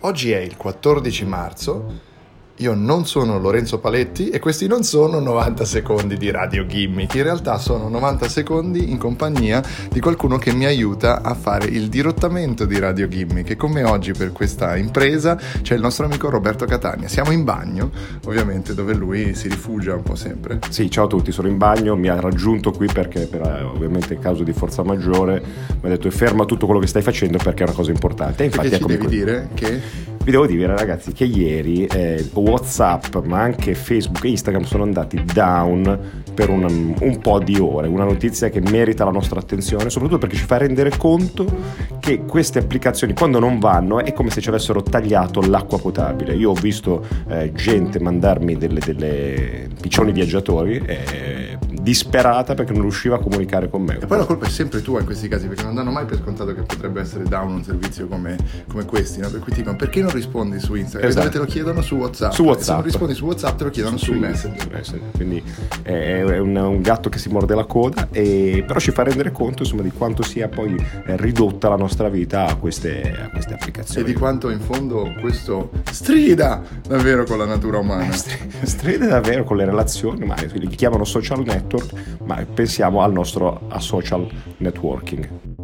Oggi è il 14 marzo io non sono Lorenzo Paletti e questi non sono 90 secondi di Radio Gimmick, in realtà sono 90 secondi in compagnia di qualcuno che mi aiuta a fare il dirottamento di Radio Gimmick e come oggi per questa impresa c'è il nostro amico Roberto Catania. Siamo in bagno, ovviamente, dove lui si rifugia un po' sempre. Sì, ciao a tutti, sono in bagno, mi ha raggiunto qui perché per, eh, ovviamente in caso di forza maggiore mi ha detto ferma tutto quello che stai facendo perché è una cosa importante. E infatti perché ci devi que- dire che vi devo dire ragazzi che ieri eh, Whatsapp ma anche Facebook e Instagram sono andati down per un, un, po' di ore, una notizia che merita la nostra attenzione, soprattutto perché ci fa rendere conto che queste applicazioni quando non vanno è come se ci avessero tagliato l'acqua potabile. Io ho visto eh, gente mandarmi delle, delle piccioni viaggiatori eh, disperata perché non riusciva a comunicare con me. E poi la colpa è sempre tua in questi casi perché non danno mai per scontato che potrebbe essere down un servizio come, come questi, no? per cui ti dicono perché non rispondi su Instagram, esatto. te lo chiedono su WhatsApp. Su WhatsApp. se non rispondi su WhatsApp te lo chiedono su, su Messenger. Quindi è un, un, gatto che si morde la coda, e, però ci fa rendere conto insomma, di quanto sia poi eh, ridotta la nostra vita a queste, a queste, applicazioni. E di quanto in fondo questo strida davvero con la natura umana. Eh, strida davvero con le relazioni, ma li chiamano social network, ma pensiamo al nostro social networking.